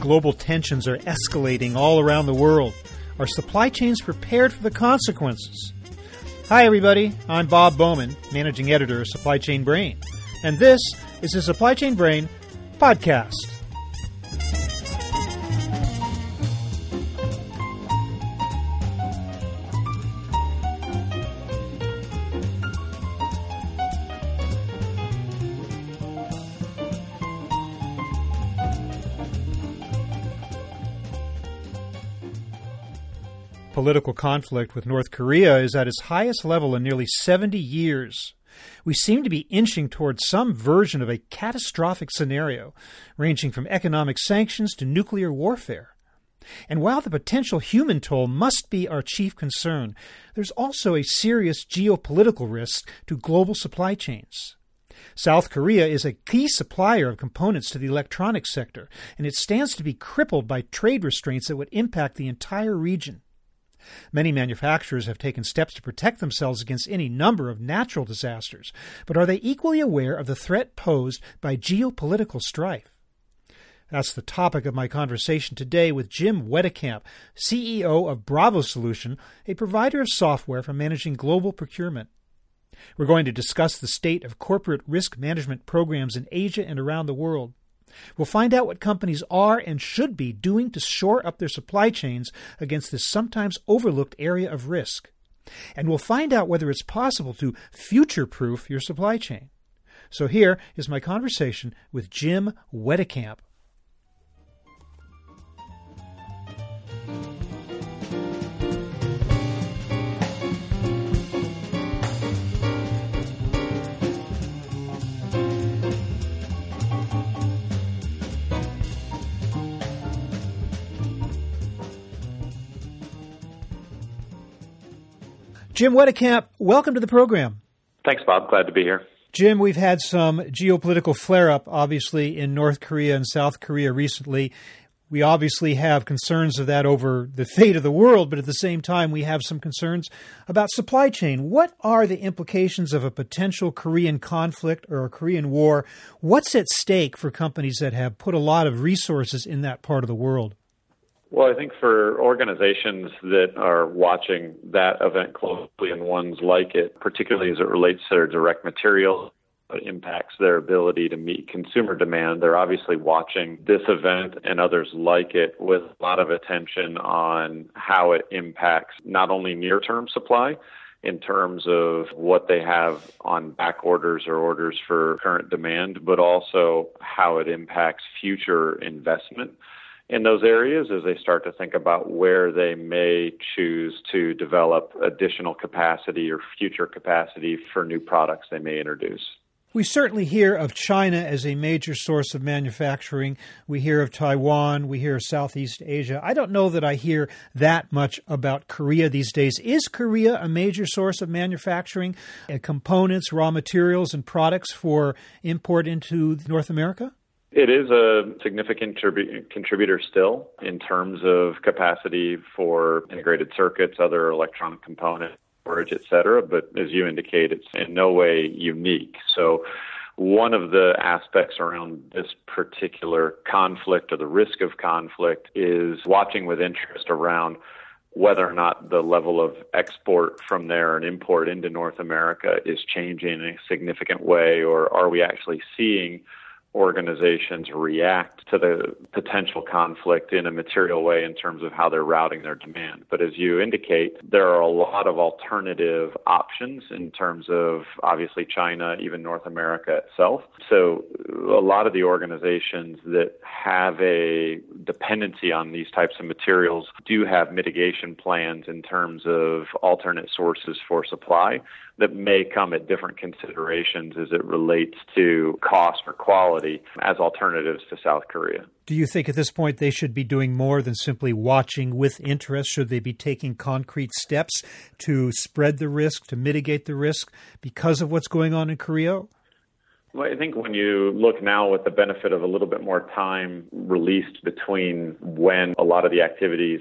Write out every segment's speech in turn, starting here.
Global tensions are escalating all around the world. Are supply chains prepared for the consequences? Hi, everybody. I'm Bob Bowman, managing editor of Supply Chain Brain, and this is the Supply Chain Brain podcast. Political conflict with North Korea is at its highest level in nearly 70 years. We seem to be inching towards some version of a catastrophic scenario, ranging from economic sanctions to nuclear warfare. And while the potential human toll must be our chief concern, there's also a serious geopolitical risk to global supply chains. South Korea is a key supplier of components to the electronics sector, and it stands to be crippled by trade restraints that would impact the entire region. Many manufacturers have taken steps to protect themselves against any number of natural disasters, but are they equally aware of the threat posed by geopolitical strife? That's the topic of my conversation today with Jim Wetekamp, CEO of Bravo Solution, a provider of software for managing global procurement. We're going to discuss the state of corporate risk management programs in Asia and around the world. We'll find out what companies are and should be doing to shore up their supply chains against this sometimes overlooked area of risk. And we'll find out whether it's possible to future proof your supply chain. So here is my conversation with Jim Wetekamp. Jim Wetekamp, welcome to the program. Thanks, Bob. Glad to be here. Jim, we've had some geopolitical flare up, obviously, in North Korea and South Korea recently. We obviously have concerns of that over the fate of the world, but at the same time, we have some concerns about supply chain. What are the implications of a potential Korean conflict or a Korean war? What's at stake for companies that have put a lot of resources in that part of the world? Well, I think for organizations that are watching that event closely and ones like it, particularly as it relates to their direct material, it impacts their ability to meet consumer demand. They're obviously watching this event and others like it with a lot of attention on how it impacts not only near term supply, in terms of what they have on back orders or orders for current demand, but also how it impacts future investment in those areas as they start to think about where they may choose to develop additional capacity or future capacity for new products they may introduce. We certainly hear of China as a major source of manufacturing. We hear of Taiwan. We hear of Southeast Asia. I don't know that I hear that much about Korea these days. Is Korea a major source of manufacturing, uh, components, raw materials, and products for import into North America? It is a significant tribu- contributor still in terms of capacity for integrated circuits, other electronic components, storage, et cetera. But as you indicate, it's in no way unique. So one of the aspects around this particular conflict or the risk of conflict is watching with interest around whether or not the level of export from there and import into North America is changing in a significant way, or are we actually seeing organizations react to the potential conflict in a material way in terms of how they're routing their demand. But as you indicate, there are a lot of alternative options in terms of obviously China, even North America itself. So a lot of the organizations that have a dependency on these types of materials do have mitigation plans in terms of alternate sources for supply that may come at different considerations as it relates to cost or quality as alternatives to South Korea. Do you think at this point they should be doing more than simply watching with interest? Should they be taking concrete steps to spread the risk, to mitigate the risk because of what's going on in Korea? Well, I think when you look now with the benefit of a little bit more time released between when a lot of the activities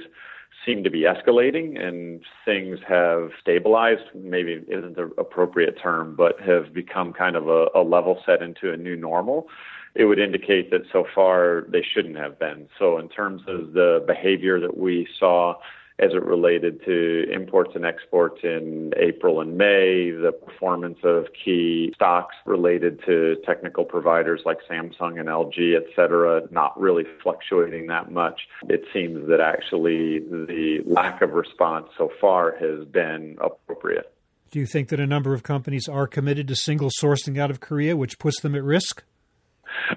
seem to be escalating and things have stabilized, maybe isn't the appropriate term, but have become kind of a, a level set into a new normal it would indicate that so far they shouldn't have been. So, in terms of the behavior that we saw as it related to imports and exports in April and May, the performance of key stocks related to technical providers like Samsung and LG, et cetera, not really fluctuating that much. It seems that actually the lack of response so far has been appropriate. Do you think that a number of companies are committed to single sourcing out of Korea, which puts them at risk?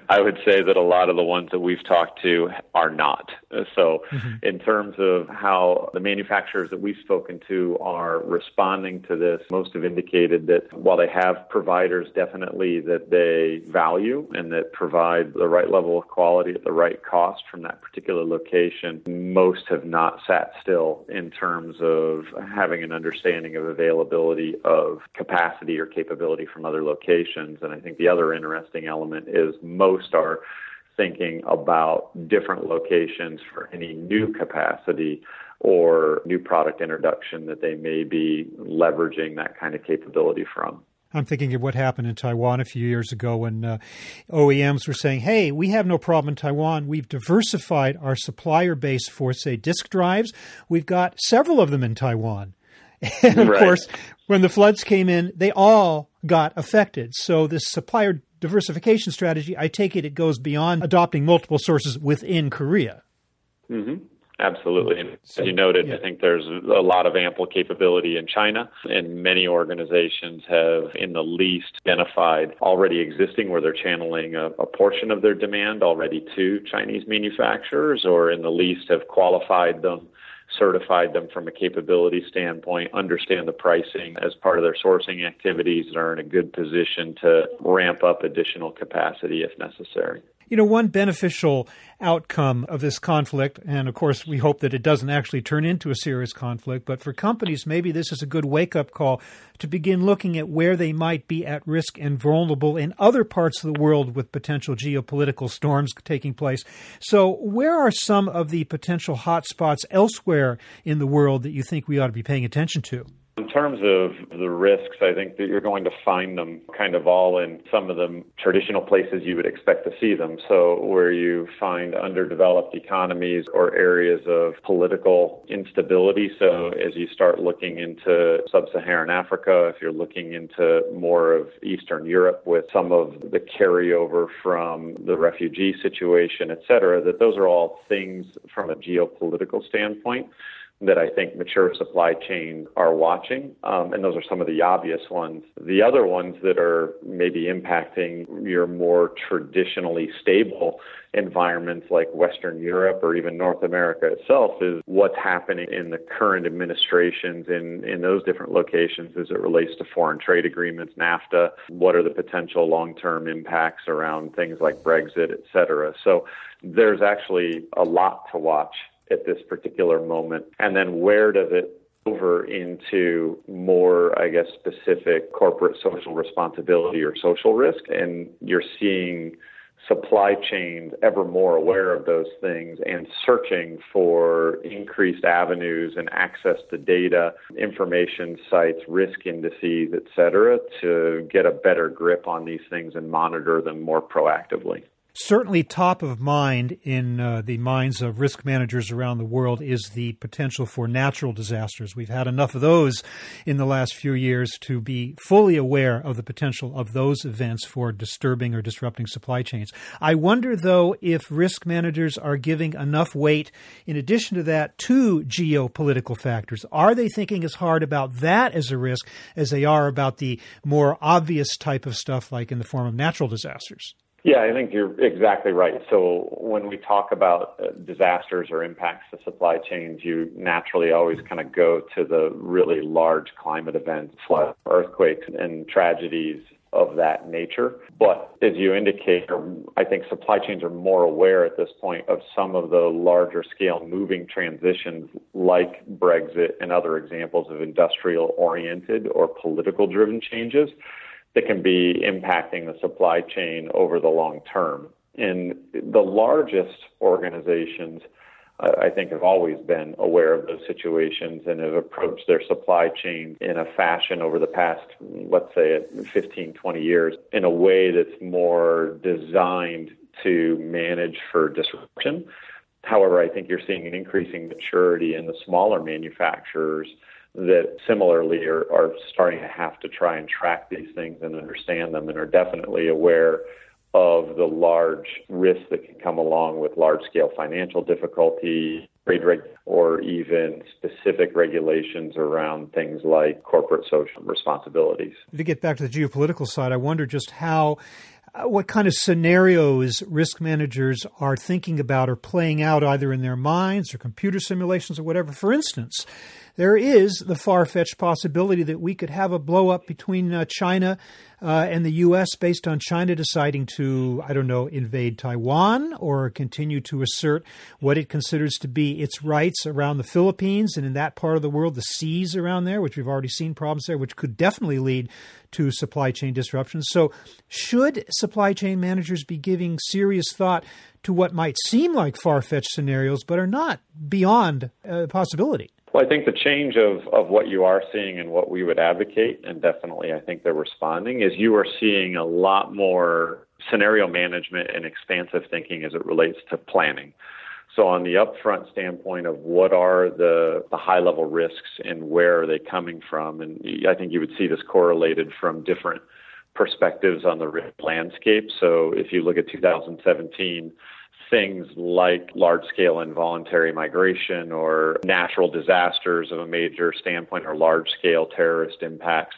I would say that a lot of the ones that we've talked to are not. So, mm-hmm. in terms of how the manufacturers that we've spoken to are responding to this, most have indicated that while they have providers definitely that they value and that provide the right level of quality at the right cost from that particular location, most have not sat still in terms of having an understanding of availability of capacity or capability from other locations. And I think the other interesting element is most are thinking about different locations for any new capacity or new product introduction that they may be leveraging that kind of capability from. I'm thinking of what happened in Taiwan a few years ago when uh, OEMs were saying, hey, we have no problem in Taiwan. We've diversified our supplier base for, say, disk drives. We've got several of them in Taiwan. And of right. course, when the floods came in, they all got affected. So this supplier diversification strategy, I take it it goes beyond adopting multiple sources within Korea. Mm-hmm. Absolutely. And as you noted, yeah. I think there's a lot of ample capability in China, and many organizations have, in the least, identified already existing where they're channeling a, a, portion of their demand already to Chinese manufacturers, or in the least have qualified them certified them from a capability standpoint, understand the pricing as part of their sourcing activities, and are in a good position to ramp up additional capacity if necessary. You know, one beneficial outcome of this conflict, and of course, we hope that it doesn't actually turn into a serious conflict, but for companies, maybe this is a good wake up call to begin looking at where they might be at risk and vulnerable in other parts of the world with potential geopolitical storms taking place. So, where are some of the potential hotspots elsewhere in the world that you think we ought to be paying attention to? In terms of the risks, I think that you're going to find them kind of all in some of the traditional places you would expect to see them. So, where you find underdeveloped economies or areas of political instability. So, as you start looking into sub Saharan Africa, if you're looking into more of Eastern Europe with some of the carryover from the refugee situation, et cetera, that those are all things from a geopolitical standpoint that I think mature supply chains are watching. Um, and those are some of the obvious ones. The other ones that are maybe impacting your more traditionally stable environments like Western Europe or even North America itself is what's happening in the current administrations in, in those different locations as it relates to foreign trade agreements, NAFTA. What are the potential long term impacts around things like Brexit, et cetera? So there's actually a lot to watch at this particular moment? And then where does it over into more, I guess, specific corporate social responsibility or social risk? And you're seeing supply chains ever more aware of those things and searching for increased avenues and access to data, information sites, risk indices, et cetera, to get a better grip on these things and monitor them more proactively. Certainly, top of mind in uh, the minds of risk managers around the world is the potential for natural disasters. We've had enough of those in the last few years to be fully aware of the potential of those events for disturbing or disrupting supply chains. I wonder, though, if risk managers are giving enough weight, in addition to that, to geopolitical factors. Are they thinking as hard about that as a risk as they are about the more obvious type of stuff, like in the form of natural disasters? Yeah, I think you're exactly right. So when we talk about uh, disasters or impacts to supply chains, you naturally always kind of go to the really large climate events, flood, earthquakes, and tragedies of that nature. But as you indicate, I think supply chains are more aware at this point of some of the larger scale moving transitions like Brexit and other examples of industrial oriented or political driven changes that can be impacting the supply chain over the long term. And the largest organizations, uh, I think, have always been aware of those situations and have approached their supply chain in a fashion over the past, let's say, 15, 20 years in a way that's more designed to manage for disruption. However, I think you're seeing an increasing maturity in the smaller manufacturers that similarly are, are starting to have to try and track these things and understand them and are definitely aware of the large risks that can come along with large scale financial difficulty, trade reg- or even specific regulations around things like corporate social responsibilities. To get back to the geopolitical side, I wonder just how uh, what kind of scenarios risk managers are thinking about or playing out either in their minds or computer simulations or whatever. For instance, there is the far fetched possibility that we could have a blow up between uh, China uh, and the U.S. based on China deciding to, I don't know, invade Taiwan or continue to assert what it considers to be its rights around the Philippines and in that part of the world, the seas around there, which we've already seen problems there, which could definitely lead to supply chain disruptions. So, should supply chain managers be giving serious thought to what might seem like far fetched scenarios, but are not beyond uh, possibility? Well, I think the change of, of what you are seeing and what we would advocate, and definitely I think they're responding, is you are seeing a lot more scenario management and expansive thinking as it relates to planning. So, on the upfront standpoint of what are the, the high level risks and where are they coming from, and I think you would see this correlated from different perspectives on the risk landscape. So, if you look at 2017, things like large scale involuntary migration or natural disasters of a major standpoint or large scale terrorist impacts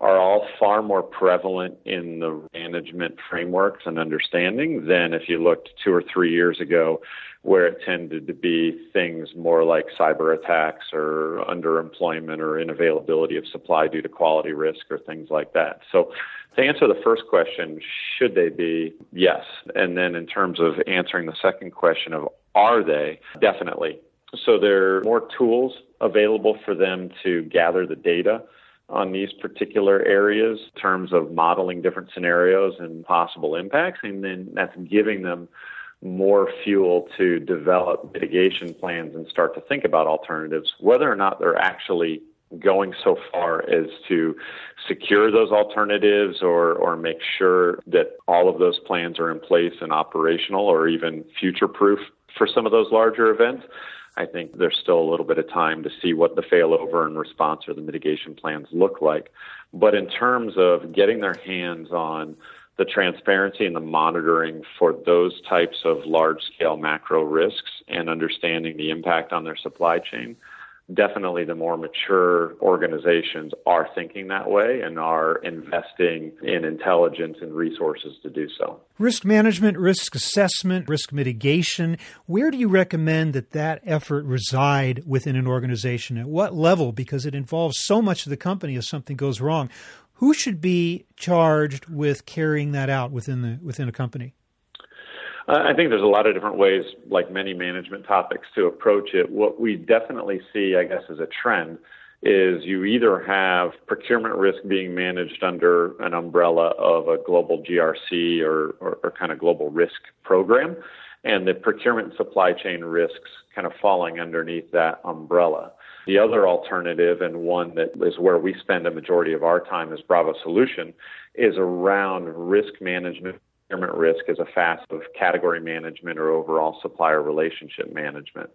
are all far more prevalent in the management frameworks and understanding than if you looked two or three years ago, where it tended to be things more like cyber attacks or underemployment or inavailability of supply due to quality risk or things like that. So to answer the first question, should they be? Yes. And then in terms of answering the second question of are they? Definitely. So there are more tools available for them to gather the data on these particular areas in terms of modeling different scenarios and possible impacts. And then that's giving them more fuel to develop mitigation plans and start to think about alternatives, whether or not they're actually going so far as to secure those alternatives or, or make sure that all of those plans are in place and operational or even future proof for some of those larger events. I think there's still a little bit of time to see what the failover and response or the mitigation plans look like. But in terms of getting their hands on the transparency and the monitoring for those types of large scale macro risks and understanding the impact on their supply chain, definitely the more mature organizations are thinking that way and are investing in intelligence and resources to do so. Risk management, risk assessment, risk mitigation, where do you recommend that that effort reside within an organization? At what level? Because it involves so much of the company if something goes wrong. Who should be charged with carrying that out within the within a company? Uh, I think there's a lot of different ways, like many management topics, to approach it. What we definitely see, I guess, as a trend is you either have procurement risk being managed under an umbrella of a global GRC or, or, or kind of global risk program, and the procurement supply chain risks kind of falling underneath that umbrella. The other alternative, and one that is where we spend a majority of our time as Bravo Solution, is around risk management procurement risk as a facet of category management or overall supplier relationship management.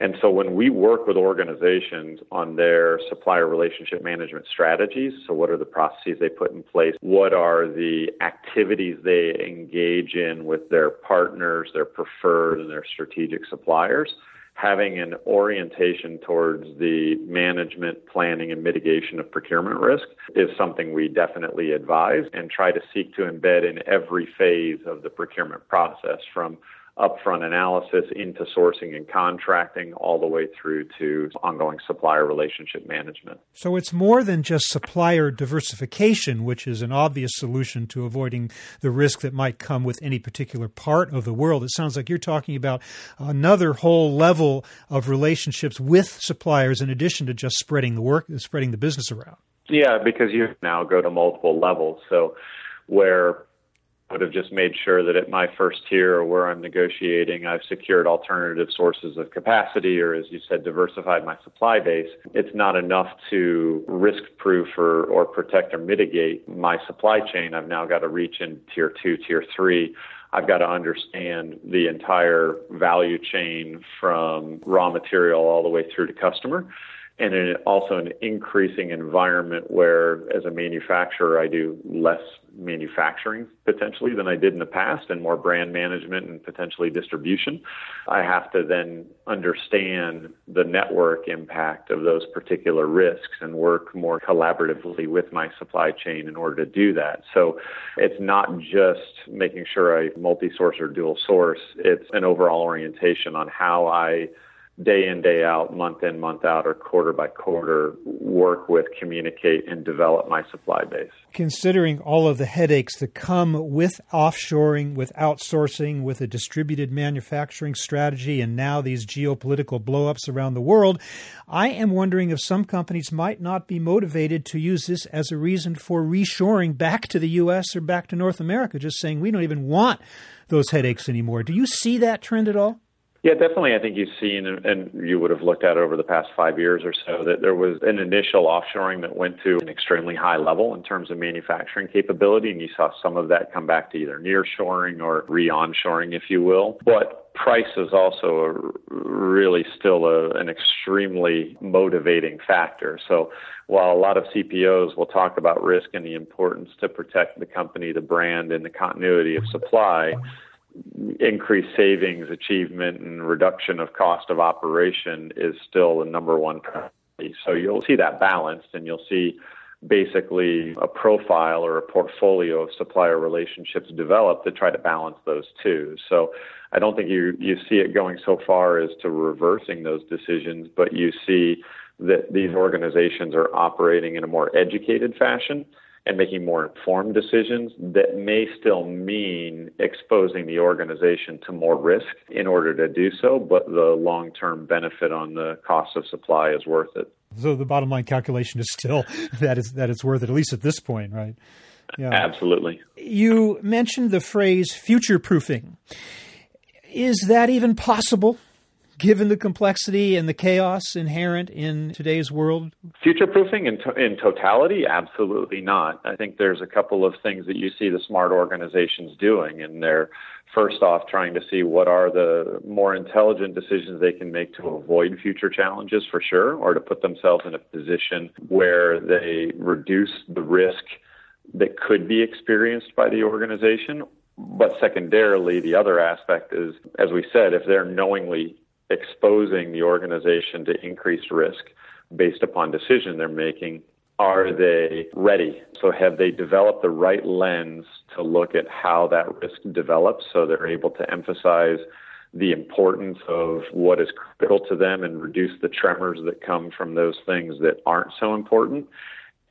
And so when we work with organizations on their supplier relationship management strategies, so what are the processes they put in place? What are the activities they engage in with their partners, their preferred and their strategic suppliers? Having an orientation towards the management, planning, and mitigation of procurement risk is something we definitely advise and try to seek to embed in every phase of the procurement process from upfront analysis into sourcing and contracting all the way through to ongoing supplier relationship management. So it's more than just supplier diversification, which is an obvious solution to avoiding the risk that might come with any particular part of the world. It sounds like you're talking about another whole level of relationships with suppliers in addition to just spreading the work, spreading the business around. Yeah, because you now go to multiple levels. So where would have just made sure that at my first tier or where I'm negotiating, I've secured alternative sources of capacity or, as you said, diversified my supply base. It's not enough to risk proof or, or protect or mitigate my supply chain. I've now got to reach in tier two, tier three. I've got to understand the entire value chain from raw material all the way through to customer and in also an increasing environment where, as a manufacturer, I do less manufacturing potentially than I did in the past and more brand management and potentially distribution. I have to then understand the network impact of those particular risks and work more collaboratively with my supply chain in order to do that. So it's not just making sure I multi source or dual source, it's an overall orientation on how I day in, day out, month in, month out, or quarter by quarter, work with, communicate, and develop my supply base. Considering all of the headaches that come with offshoring, with outsourcing, with a distributed manufacturing strategy, and now these geopolitical blowups around the world, I am wondering if some companies might not be motivated to use this as a reason for reshoring back to the U.S. or back to North America, just saying we don't even want those headaches anymore. Do you see that trend at all? Yeah, definitely. I think you've seen, and you would have looked at over the past five years or so, that there was an initial offshoring that went to an extremely high level in terms of manufacturing capability, and you saw some of that come back to either nearshoring or re-onshoring, if you will. But price is also a, really still a, an extremely motivating factor. So while a lot of CPOs will talk about risk and the importance to protect the company, the brand, and the continuity of supply increased savings, achievement, and reduction of cost of operation is still the number one priority. So you'll see that balanced, and you'll see basically a profile or a portfolio of supplier relationships develop to try to balance those two. So I don't think you you see it going so far as to reversing those decisions, but you see that these organizations are operating in a more educated fashion and making more informed decisions that may still mean exposing the organization to more risk in order to do so, but the long term benefit on the cost of supply is worth it. So the bottom line calculation is still that is that it's worth it, at least at this point, right? Yeah. Absolutely. You mentioned the phrase future proofing. Is that even possible? Given the complexity and the chaos inherent in today's world? Future proofing in, to- in totality? Absolutely not. I think there's a couple of things that you see the smart organizations doing, and they're first off trying to see what are the more intelligent decisions they can make to avoid future challenges for sure, or to put themselves in a position where they reduce the risk that could be experienced by the organization. But secondarily, the other aspect is, as we said, if they're knowingly exposing the organization to increased risk based upon decision they're making. Are they ready? So have they developed the right lens to look at how that risk develops so they're able to emphasize the importance of what is critical to them and reduce the tremors that come from those things that aren't so important?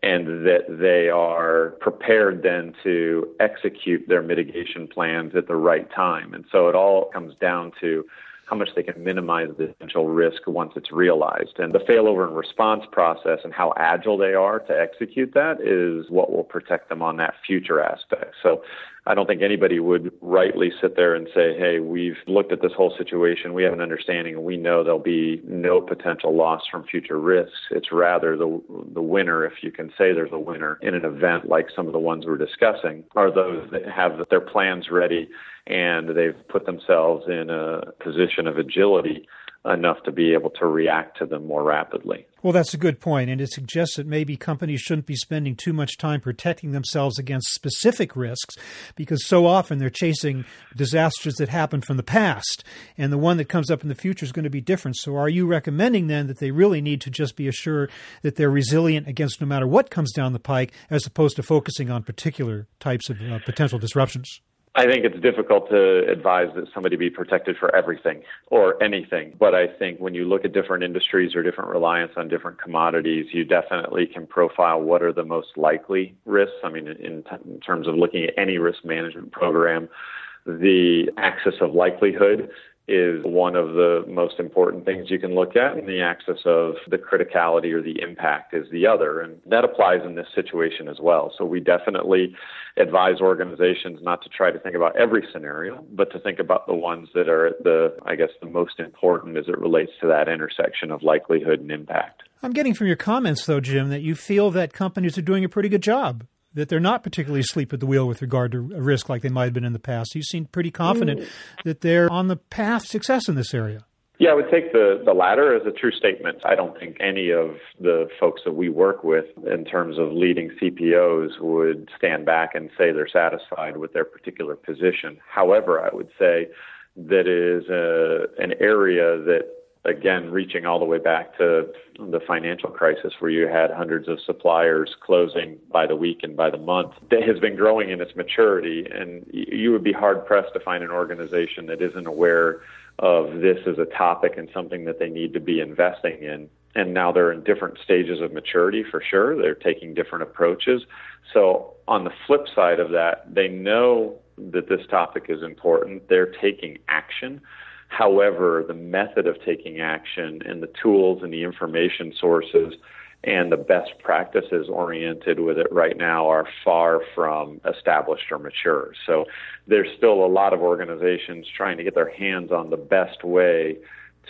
And that they are prepared then to execute their mitigation plans at the right time. And so it all comes down to how much they can minimize the potential risk once it's realized. And the failover and response process and how agile they are to execute that is what will protect them on that future aspect. So I don't think anybody would rightly sit there and say, hey, we've looked at this whole situation, we have an understanding, and we know there'll be no potential loss from future risks. It's rather the, the winner, if you can say there's a winner in an event like some of the ones we're discussing, are those that have their plans ready and they've put themselves in a position of agility enough to be able to react to them more rapidly. Well, that's a good point, and it suggests that maybe companies shouldn't be spending too much time protecting themselves against specific risks because so often they're chasing disasters that happened from the past, and the one that comes up in the future is going to be different. So, are you recommending then that they really need to just be assured that they're resilient against no matter what comes down the pike as opposed to focusing on particular types of uh, potential disruptions? I think it's difficult to advise that somebody be protected for everything or anything. But I think when you look at different industries or different reliance on different commodities, you definitely can profile what are the most likely risks. I mean, in, t- in terms of looking at any risk management program, the axis of likelihood is one of the most important things you can look at, and the axis of the criticality or the impact is the other. And that applies in this situation as well. So we definitely advise organizations not to try to think about every scenario, but to think about the ones that are the, I guess, the most important as it relates to that intersection of likelihood and impact. I'm getting from your comments, though, Jim, that you feel that companies are doing a pretty good job that they're not particularly asleep at the wheel with regard to risk like they might have been in the past. You seem pretty confident mm. that they're on the path to success in this area. Yeah, I would take the, the latter as a true statement. I don't think any of the folks that we work with in terms of leading CPOs would stand back and say they're satisfied with their particular position. However, I would say that is a, an area that again, reaching all the way back to the financial crisis where you had hundreds of suppliers closing by the week and by the month, that has been growing in its maturity. And you would be hard pressed to find an organization that isn't aware of this as a topic and something that they need to be investing in. And now they're in different stages of maturity for sure. They're taking different approaches. So, on the flip side of that, they know that this topic is important. They're taking action. However, the method of taking action and the tools and the information sources and the best practices oriented with it right now are far from established or mature. So there's still a lot of organizations trying to get their hands on the best way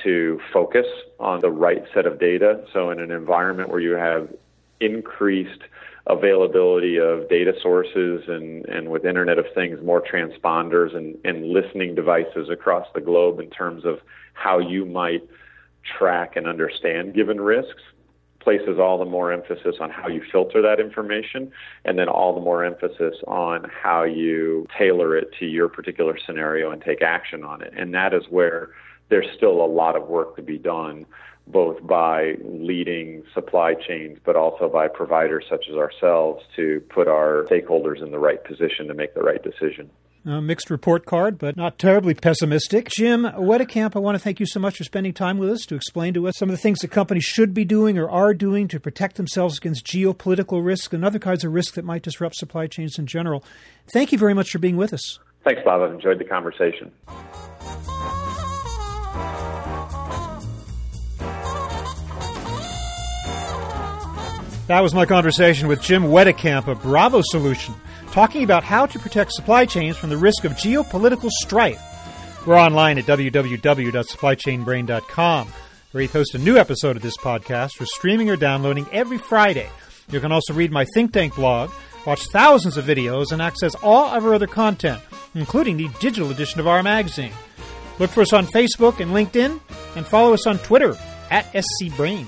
to focus on the right set of data. So in an environment where you have increased availability of data sources and, and with Internet of Things, more transponders and, and listening devices across the globe in terms of how you might track and understand given risks places all the more emphasis on how you filter that information and then all the more emphasis on how you tailor it to your particular scenario and take action on it. And that is where there's still a lot of work to be done both by leading supply chains, but also by providers such as ourselves to put our stakeholders in the right position to make the right decision. A mixed report card, but not terribly pessimistic. Jim Wetekamp, I want to thank you so much for spending time with us to explain to us some of the things that companies should be doing or are doing to protect themselves against geopolitical risk and other kinds of risks that might disrupt supply chains in general. Thank you very much for being with us. Thanks, Bob. I've enjoyed the conversation. That was my conversation with Jim Wetekamp of Bravo Solution, talking about how to protect supply chains from the risk of geopolitical strife. We're online at www.supplychainbrain.com, where we post a new episode of this podcast for streaming or downloading every Friday. You can also read my think tank blog, watch thousands of videos, and access all of our other content, including the digital edition of our magazine. Look for us on Facebook and LinkedIn, and follow us on Twitter at SCBrain.